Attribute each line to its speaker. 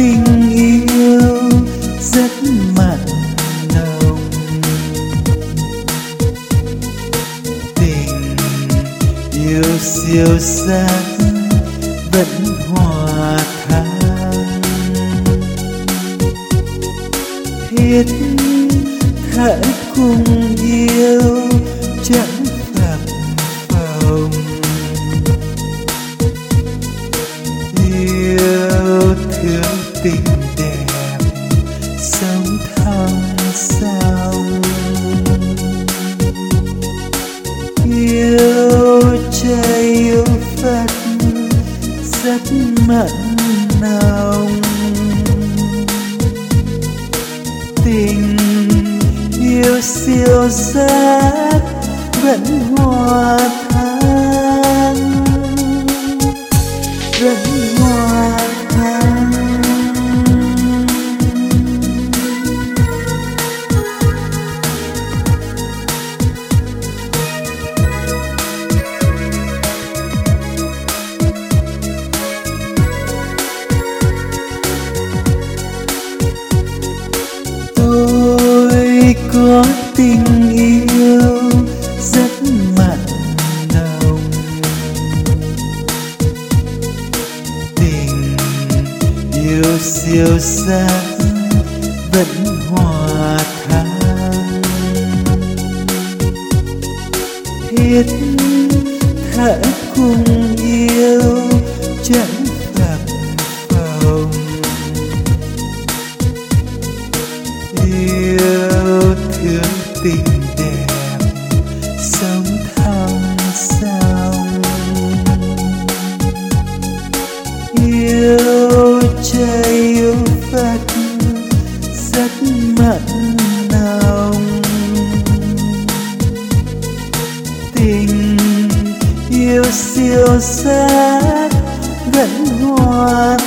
Speaker 1: tình yêu rất mặn nồng. Tình yêu siêu sắc vẫn hòa thang thiết tha cùng yêu chẳng gặp phòng giác vẫn hòa tan, vẫn hòa tan. tôi có tình yêu siêu xa vẫn hòa tan thiết thả cùng yêu chẳng gặp phòng yêu thương tình mật nồng tình yêu siêu xác gần hoạt